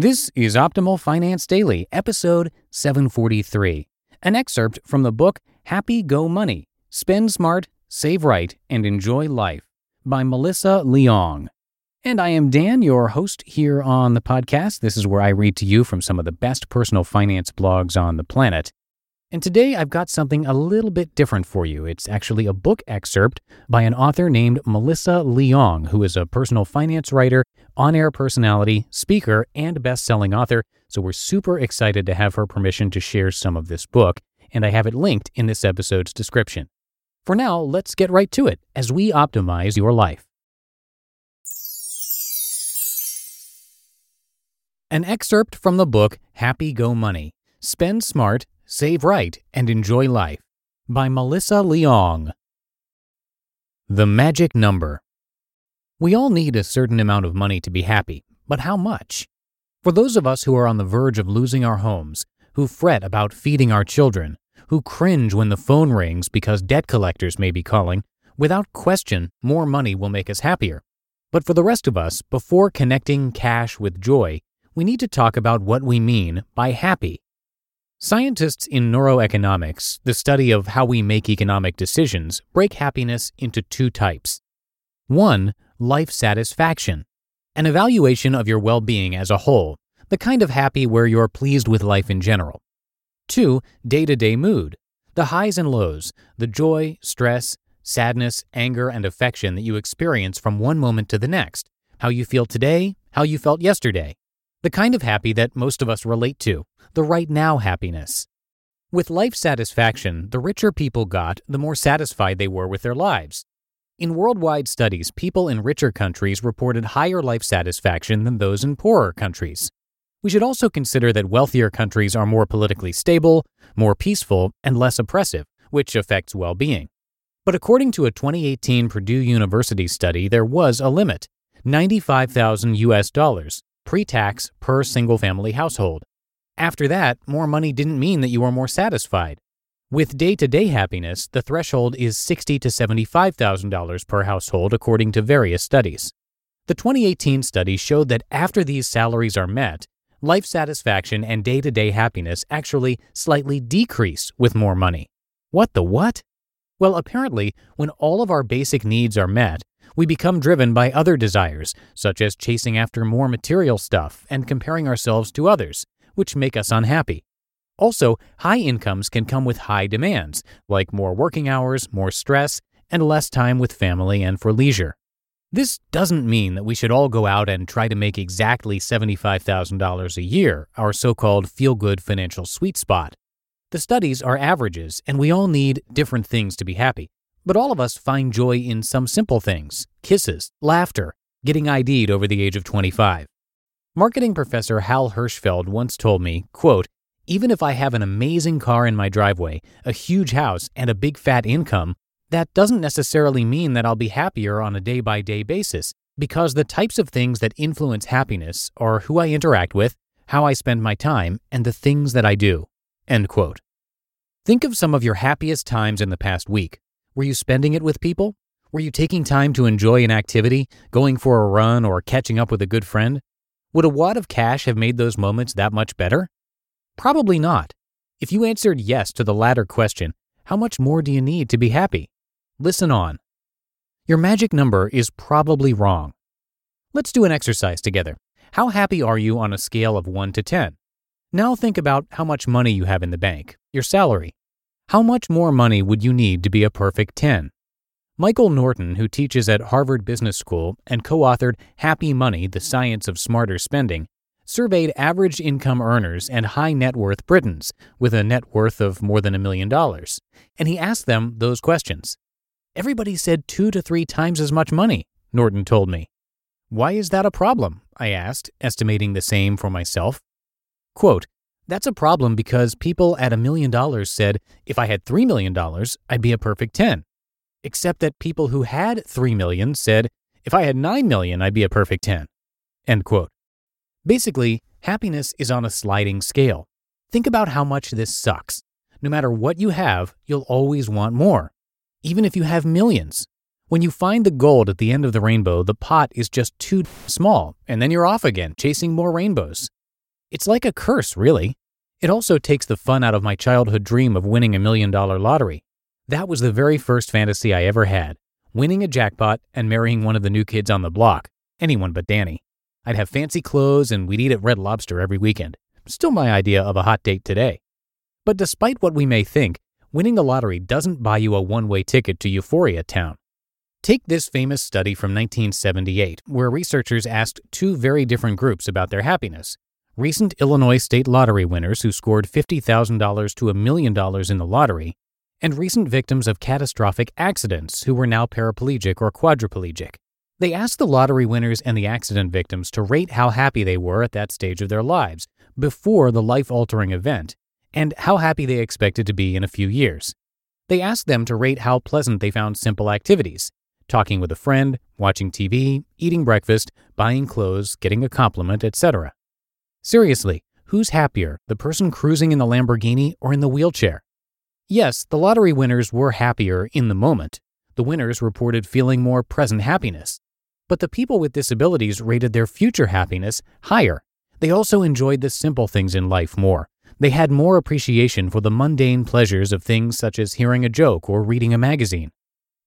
This is Optimal Finance Daily, episode 743, an excerpt from the book Happy Go Money Spend Smart, Save Right, and Enjoy Life by Melissa Leong. And I am Dan, your host here on the podcast. This is where I read to you from some of the best personal finance blogs on the planet. And today I've got something a little bit different for you. It's actually a book excerpt by an author named Melissa Leong, who is a personal finance writer, on air personality, speaker, and best selling author. So we're super excited to have her permission to share some of this book, and I have it linked in this episode's description. For now, let's get right to it as we optimize your life. An excerpt from the book Happy Go Money Spend Smart, Save Right, and Enjoy Life by Melissa Leong. The Magic Number We all need a certain amount of money to be happy, but how much? For those of us who are on the verge of losing our homes, who fret about feeding our children, who cringe when the phone rings because debt collectors may be calling, without question, more money will make us happier. But for the rest of us, before connecting cash with joy, we need to talk about what we mean by happy. Scientists in neuroeconomics, the study of how we make economic decisions, break happiness into two types. One, life satisfaction, an evaluation of your well being as a whole, the kind of happy where you're pleased with life in general. Two, day to day mood, the highs and lows, the joy, stress, sadness, anger, and affection that you experience from one moment to the next, how you feel today, how you felt yesterday, the kind of happy that most of us relate to, the right now happiness. With life satisfaction, the richer people got, the more satisfied they were with their lives. In worldwide studies, people in richer countries reported higher life satisfaction than those in poorer countries. We should also consider that wealthier countries are more politically stable, more peaceful, and less oppressive, which affects well being. But according to a 2018 Purdue University study, there was a limit 95,000 US dollars, pre tax per single family household. After that, more money didn't mean that you were more satisfied. With day-to-day happiness, the threshold is $60 to $75,000 per household according to various studies. The 2018 study showed that after these salaries are met, life satisfaction and day-to-day happiness actually slightly decrease with more money. What the what? Well, apparently, when all of our basic needs are met, we become driven by other desires, such as chasing after more material stuff and comparing ourselves to others, which make us unhappy. Also, high incomes can come with high demands, like more working hours, more stress, and less time with family and for leisure. This doesn't mean that we should all go out and try to make exactly $75,000 a year, our so called feel good financial sweet spot. The studies are averages, and we all need different things to be happy. But all of us find joy in some simple things kisses, laughter, getting ID'd over the age of 25. Marketing professor Hal Hershfield once told me, quote, even if I have an amazing car in my driveway, a huge house, and a big fat income, that doesn't necessarily mean that I'll be happier on a day by day basis, because the types of things that influence happiness are who I interact with, how I spend my time, and the things that I do. End quote. Think of some of your happiest times in the past week. Were you spending it with people? Were you taking time to enjoy an activity, going for a run, or catching up with a good friend? Would a wad of cash have made those moments that much better? Probably not. If you answered yes to the latter question, how much more do you need to be happy? Listen on. Your magic number is probably wrong. Let's do an exercise together. How happy are you on a scale of 1 to 10? Now think about how much money you have in the bank, your salary. How much more money would you need to be a perfect 10? Michael Norton, who teaches at Harvard Business School and co authored Happy Money The Science of Smarter Spending, surveyed average income earners and high net worth Britons with a net worth of more than a million dollars, and he asked them those questions. Everybody said two to three times as much money, Norton told me. Why is that a problem? I asked, estimating the same for myself. Quote, That's a problem because people at a million dollars said if I had $3 million, I'd be a perfect 10 except that people who had 3 million said, if I had 9 million, I'd be a perfect 10. End quote. Basically, happiness is on a sliding scale. Think about how much this sucks. No matter what you have, you'll always want more, even if you have millions. When you find the gold at the end of the rainbow, the pot is just too small, and then you're off again, chasing more rainbows. It's like a curse, really. It also takes the fun out of my childhood dream of winning a million dollar lottery. That was the very first fantasy I ever had winning a jackpot and marrying one of the new kids on the block, anyone but Danny. I'd have fancy clothes and we'd eat at Red Lobster every weekend. Still my idea of a hot date today. But despite what we may think, winning the lottery doesn't buy you a one way ticket to Euphoria Town. Take this famous study from 1978, where researchers asked two very different groups about their happiness. Recent Illinois state lottery winners who scored $50,000 to a million dollars in the lottery, and recent victims of catastrophic accidents who were now paraplegic or quadriplegic. They asked the lottery winners and the accident victims to rate how happy they were at that stage of their lives before the life altering event and how happy they expected to be in a few years. They asked them to rate how pleasant they found simple activities talking with a friend, watching TV, eating breakfast, buying clothes, getting a compliment, etc. Seriously, who's happier, the person cruising in the Lamborghini or in the wheelchair? Yes, the lottery winners were happier in the moment. The winners reported feeling more present happiness. But the people with disabilities rated their future happiness higher. They also enjoyed the simple things in life more. They had more appreciation for the mundane pleasures of things such as hearing a joke or reading a magazine.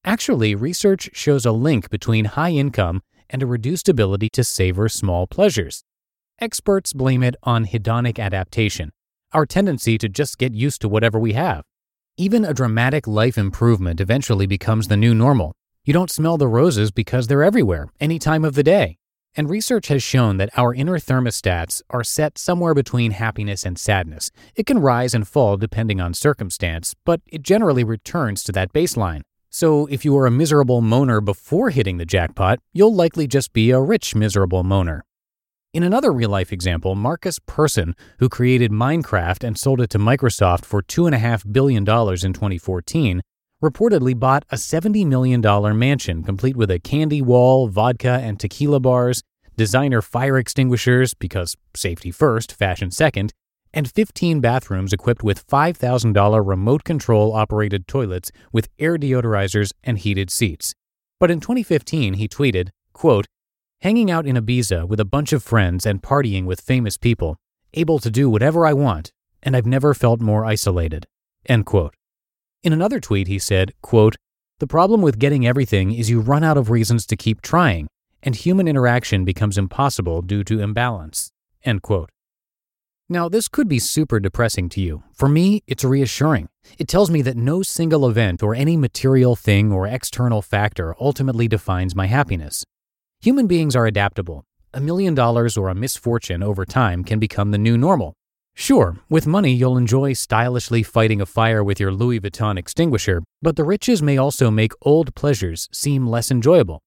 Actually, research shows a link between high income and a reduced ability to savor small pleasures. Experts blame it on hedonic adaptation, our tendency to just get used to whatever we have. Even a dramatic life improvement eventually becomes the new normal. You don't smell the roses because they're everywhere, any time of the day. And research has shown that our inner thermostats are set somewhere between happiness and sadness. It can rise and fall depending on circumstance, but it generally returns to that baseline. So if you are a miserable moaner before hitting the jackpot, you'll likely just be a rich miserable moaner. In another real life example, Markus Persson, who created Minecraft and sold it to Microsoft for $2.5 billion in 2014, reportedly bought a $70 million mansion complete with a candy wall, vodka and tequila bars, designer fire extinguishers, because safety first, fashion second, and 15 bathrooms equipped with $5,000 remote control operated toilets with air deodorizers and heated seats. But in 2015, he tweeted, quote, Hanging out in Ibiza with a bunch of friends and partying with famous people, able to do whatever I want, and I've never felt more isolated. End quote. In another tweet, he said, quote, The problem with getting everything is you run out of reasons to keep trying, and human interaction becomes impossible due to imbalance. End quote. Now, this could be super depressing to you. For me, it's reassuring. It tells me that no single event or any material thing or external factor ultimately defines my happiness. Human beings are adaptable. A million dollars or a misfortune over time can become the new normal. Sure, with money you'll enjoy stylishly fighting a fire with your Louis Vuitton extinguisher, but the riches may also make old pleasures seem less enjoyable.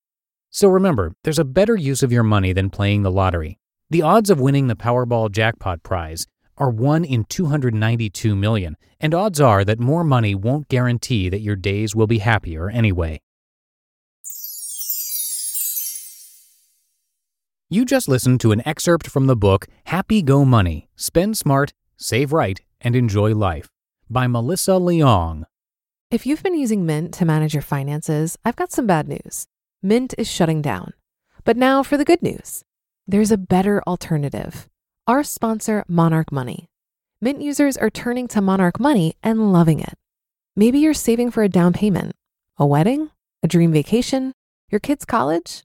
So remember, there's a better use of your money than playing the lottery. The odds of winning the Powerball jackpot prize are 1 in 292 million, and odds are that more money won't guarantee that your days will be happier anyway. You just listened to an excerpt from the book Happy Go Money Spend Smart, Save Right, and Enjoy Life by Melissa Leong. If you've been using Mint to manage your finances, I've got some bad news. Mint is shutting down. But now for the good news there's a better alternative. Our sponsor, Monarch Money. Mint users are turning to Monarch Money and loving it. Maybe you're saving for a down payment, a wedding, a dream vacation, your kids' college.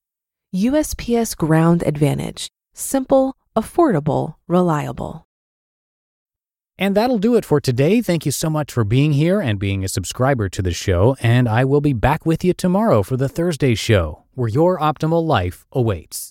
USPS Ground Advantage. Simple, affordable, reliable. And that'll do it for today. Thank you so much for being here and being a subscriber to the show. And I will be back with you tomorrow for the Thursday show, where your optimal life awaits.